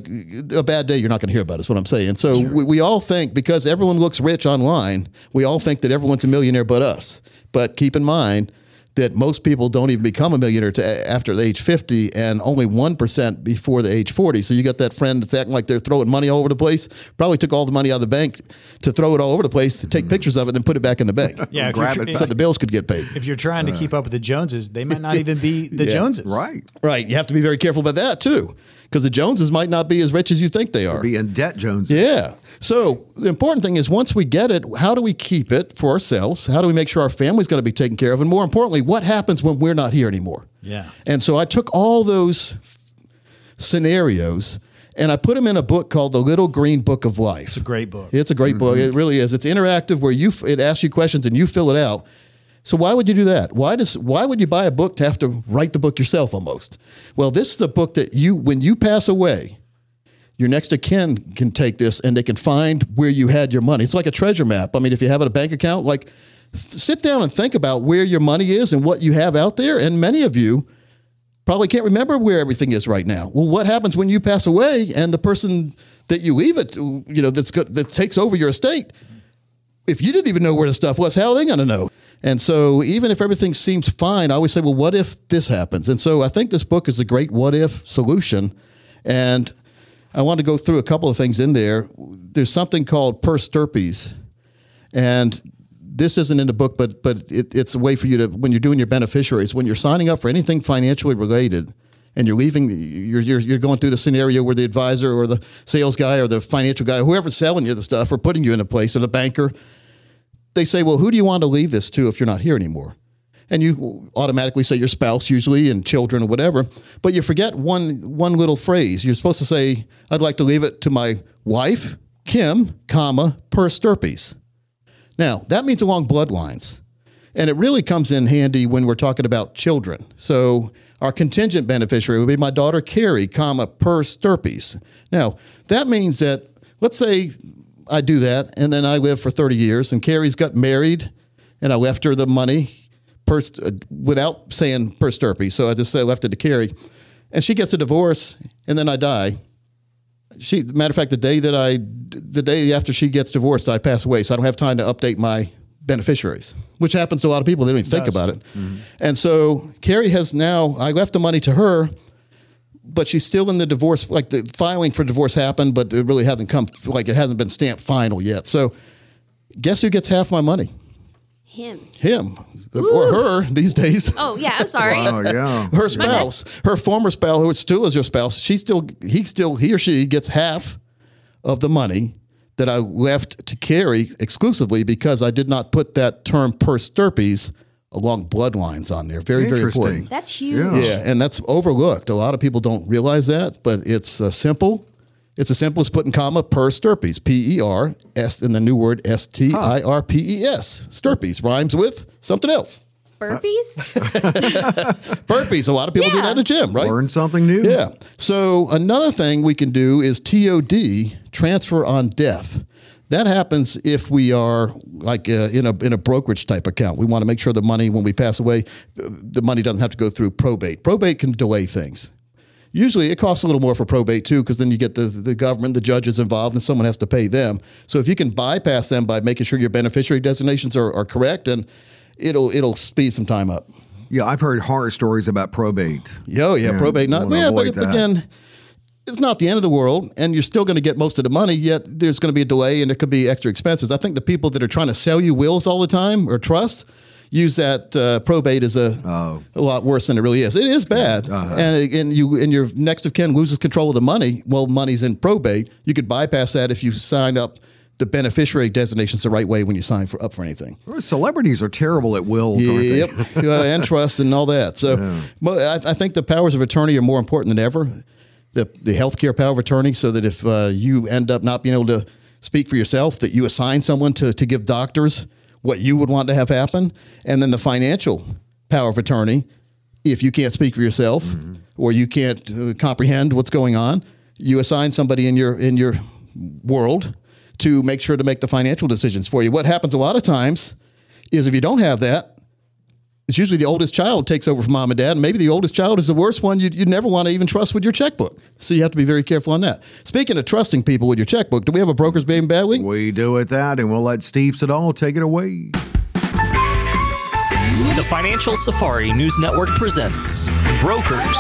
a, a bad day, you're not going to hear about it, is what I'm saying. So we, we all think, because everyone looks rich online, we all think that everyone's a millionaire but us. But keep in mind that most people don't even become a millionaire to, after the age 50 and only 1% before the age 40. So you got that friend that's acting like they're throwing money all over the place, probably took all the money out of the bank to throw it all over the place, to take pictures of it, then put it back in the bank. Yeah, if you're, Grab it So the bills could get paid. if you're trying to keep up with the Joneses, they might not even be the Yeah. Joneses. Right. Right. You have to be very careful about that too, because the Joneses might not be as rich as you think they are. Be in debt, Joneses. Yeah. So the important thing is once we get it, how do we keep it for ourselves? How do we make sure our family's going to be taken care of? And more importantly, what happens when we're not here anymore? Yeah. And so I took all those f- scenarios and I put them in a book called The Little Green Book of Life. It's a great book. It's a great book. Mm-hmm. It really is. It's interactive where you f- it asks you questions and you fill it out. So why would you do that? Why does why would you buy a book to have to write the book yourself almost? Well, this is a book that you when you pass away, your next of kin can take this and they can find where you had your money. It's like a treasure map. I mean, if you have a bank account, like sit down and think about where your money is and what you have out there. And many of you probably can't remember where everything is right now. Well, what happens when you pass away and the person that you leave it, you know, that's got, that takes over your estate, if you didn't even know where the stuff was, how are they going to know? And so, even if everything seems fine, I always say, well, what if this happens? And so, I think this book is a great what if solution. And I want to go through a couple of things in there. There's something called per stirpes. And this isn't in the book, but but it, it's a way for you to when you're doing your beneficiaries, when you're signing up for anything financially related, and you're leaving, you're, you're you're going through the scenario where the advisor or the sales guy or the financial guy, whoever's selling you the stuff or putting you in a place, or the banker, they say, well, who do you want to leave this to if you're not here anymore? And you automatically say your spouse, usually, and children or whatever. But you forget one one little phrase. You're supposed to say, "I'd like to leave it to my wife, Kim, comma per stirpes." Now, that means along bloodlines. And it really comes in handy when we're talking about children. So our contingent beneficiary would be my daughter Carrie, comma, per stirpes. Now, that means that let's say I do that and then I live for 30 years and Carrie's got married and I left her the money per, uh, without saying per stirpe. So I just say left it to Carrie. And she gets a divorce and then I die she matter of fact the day that i the day after she gets divorced i pass away so i don't have time to update my beneficiaries which happens to a lot of people they don't even think about it and so carrie has now i left the money to her but she's still in the divorce like the filing for divorce happened but it really hasn't come like it hasn't been stamped final yet so guess who gets half my money Him. him or her these days Oh yeah, I'm sorry. Oh, yeah. her spouse, her former spouse, who still is your spouse, she still, he still, he or she gets half of the money that I left to Carrie exclusively because I did not put that term per stirpes along bloodlines on there. Very, very important. That's huge. Yeah. Yeah, and that's overlooked. A lot of people don't realize that, but it's uh, simple. It's as simple as putting comma per stirpes, P E R S, and the new word S T I R P E S. Stirpes rhymes with something else. Burpees? Burpees. A lot of people do that in the gym, right? Learn something new. Yeah. So another thing we can do is TOD, transfer on death. That happens if we are like uh, in a in a brokerage type account. We want to make sure the money when we pass away, the money doesn't have to go through probate. Probate can delay things. Usually, it costs a little more for probate too, because then you get the the government, the judges involved, and someone has to pay them. So if you can bypass them by making sure your beneficiary designations are, are correct, and it'll it'll speed some time up. Yeah, I've heard horror stories about probate. Yo, yeah, Yeah, probate not. Yeah, but that. again, it's not the end of the world, and you're still going to get most of the money. Yet there's going to be a delay, and it could be extra expenses. I think the people that are trying to sell you wills all the time or trust use that uh, probate as a Oh. a lot worse than it really is. It is bad, Uh-huh. and and you and your next of kin loses control of the money. Well, money's in probate. You could bypass that if you sign up the beneficiary designation's the right way when you sign for up for anything. Celebrities are terrible at wills, yep. aren't they? uh, and trust and all that. So yeah. I, I, think the powers of attorney are more important than ever. The the healthcare power of attorney, so that if uh, you end up not being able to speak for yourself, that you assign someone to to give doctors what you would want to have happen, and then the financial power of attorney, if you can't speak for yourself mm-hmm. or you can't uh, comprehend what's going on, you assign somebody in your in your world to make sure to make the financial decisions for you. What happens a lot of times is if you don't have that, it's usually the oldest child takes over from mom and dad, and maybe the oldest child is the worst one you'd, you'd never want to even trust with your checkbook. So you have to be very careful on that. Speaking of trusting people with your checkbook, do we have a broker's baby bad week? We do at that, and we'll let Steve Siddall take it away. The Financial Safari News Network presents Brokers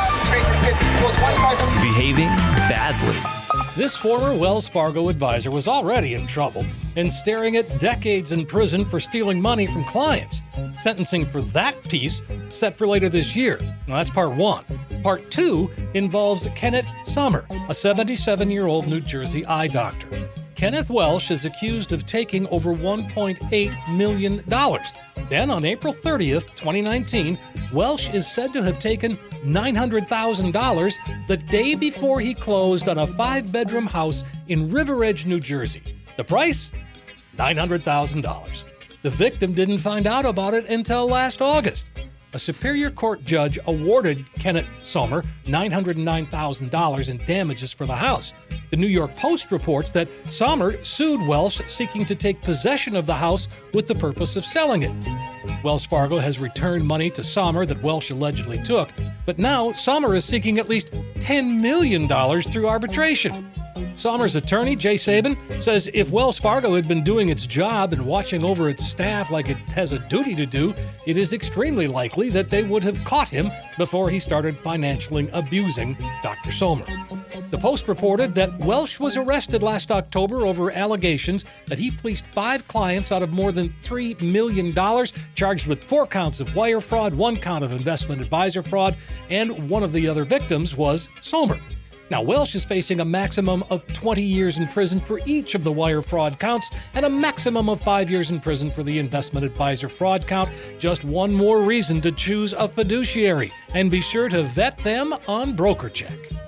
Behaving Badly. This former Wells Fargo advisor was already in trouble and staring at decades in prison for stealing money from clients. Sentencing for that piece set for later this year. Now, that's part one. Part two involves Kenneth Sommer, a 77 year old New Jersey eye doctor. Kenneth Welsh is accused of taking over $1.8 million. Then, on April 30th, 2019, Welsh is said to have taken $900,000 the day before he closed on a five bedroom house in River Edge, New Jersey. The price? $900,000. The victim didn't find out about it until last August. A Superior Court judge awarded Kenneth Sommer $909,000 in damages for the house. The New York Post reports that Sommer sued Welsh seeking to take possession of the house with the purpose of selling it. Wells Fargo has returned money to Sommer that Welsh allegedly took, but now Sommer is seeking at least $10 million through arbitration. Sommer's attorney, Jay Sabin, says if Wells Fargo had been doing its job and watching over its staff like it has a duty to do, it is extremely likely that they would have caught him before he started financially abusing Dr. Sommer. The Post reported that Welsh was arrested last October over allegations that he fleeced five clients out of more than $3 million, charged with four counts of wire fraud, one count of investment advisor fraud, and one of the other victims was Sommer. Now, Welsh is facing a maximum of 20 years in prison for each of the wire fraud counts and a maximum of five years in prison for the investment advisor fraud count. Just one more reason to choose a fiduciary. And be sure to vet them on BrokerCheck.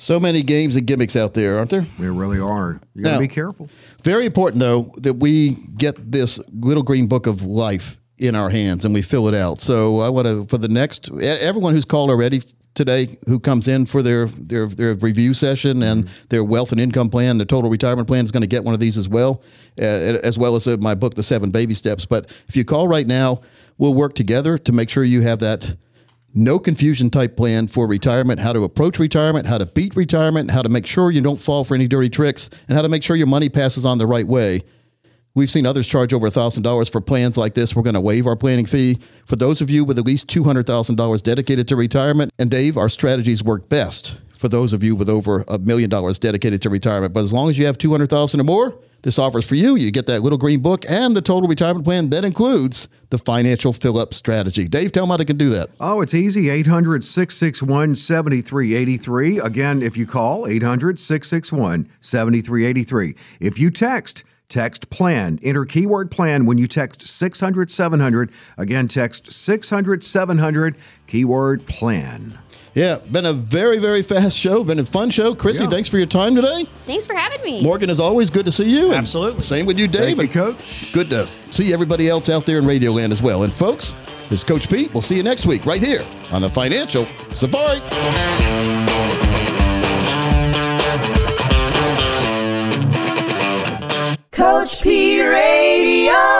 So many games and gimmicks out there, aren't there? There really are. You got to be careful. Very important, though, that we get this little green book of life in our hands and we fill it out. So I want to, for the next, everyone who's called already, today who comes in for their their, their review session and mm-hmm. their wealth and income plan, the total retirement plan is going to get one of these as well, uh, as well as uh, my book, The Seven Baby Steps. But if you call right now, we'll work together to make sure you have that no confusion type plan for retirement, how to approach retirement, how to beat retirement, how to make sure you don't fall for any dirty tricks, and how to make sure your money passes on the right way. We've seen others charge over $1,000 for plans like this. We're going to waive our planning fee. For those of you with at least $200,000 dedicated to retirement, and Dave, our strategies work best for those of you with over a million dollars dedicated to retirement. But as long as you have 200,000 or more, this offers for you. You get that little green book and the total retirement plan that includes the financial fill up strategy. Dave, tell them how they can do that. Oh, it's easy 800 661 7383. Again, if you call 800 661 7383. If you text, Text plan. Enter keyword plan when you text 600 700. Again, text 600 700, keyword plan. Yeah, been a very, very fast show. Been a fun show. Chrissy, yeah. thanks for your time today. Thanks for having me. Morgan, is always, good to see you. Absolutely. Same with you, Dave. Thank you, Coach. Good to see everybody else out there in Radio Land as well. And folks, this is Coach Pete. We'll see you next week right here on the Financial Safari. Coach P Radio.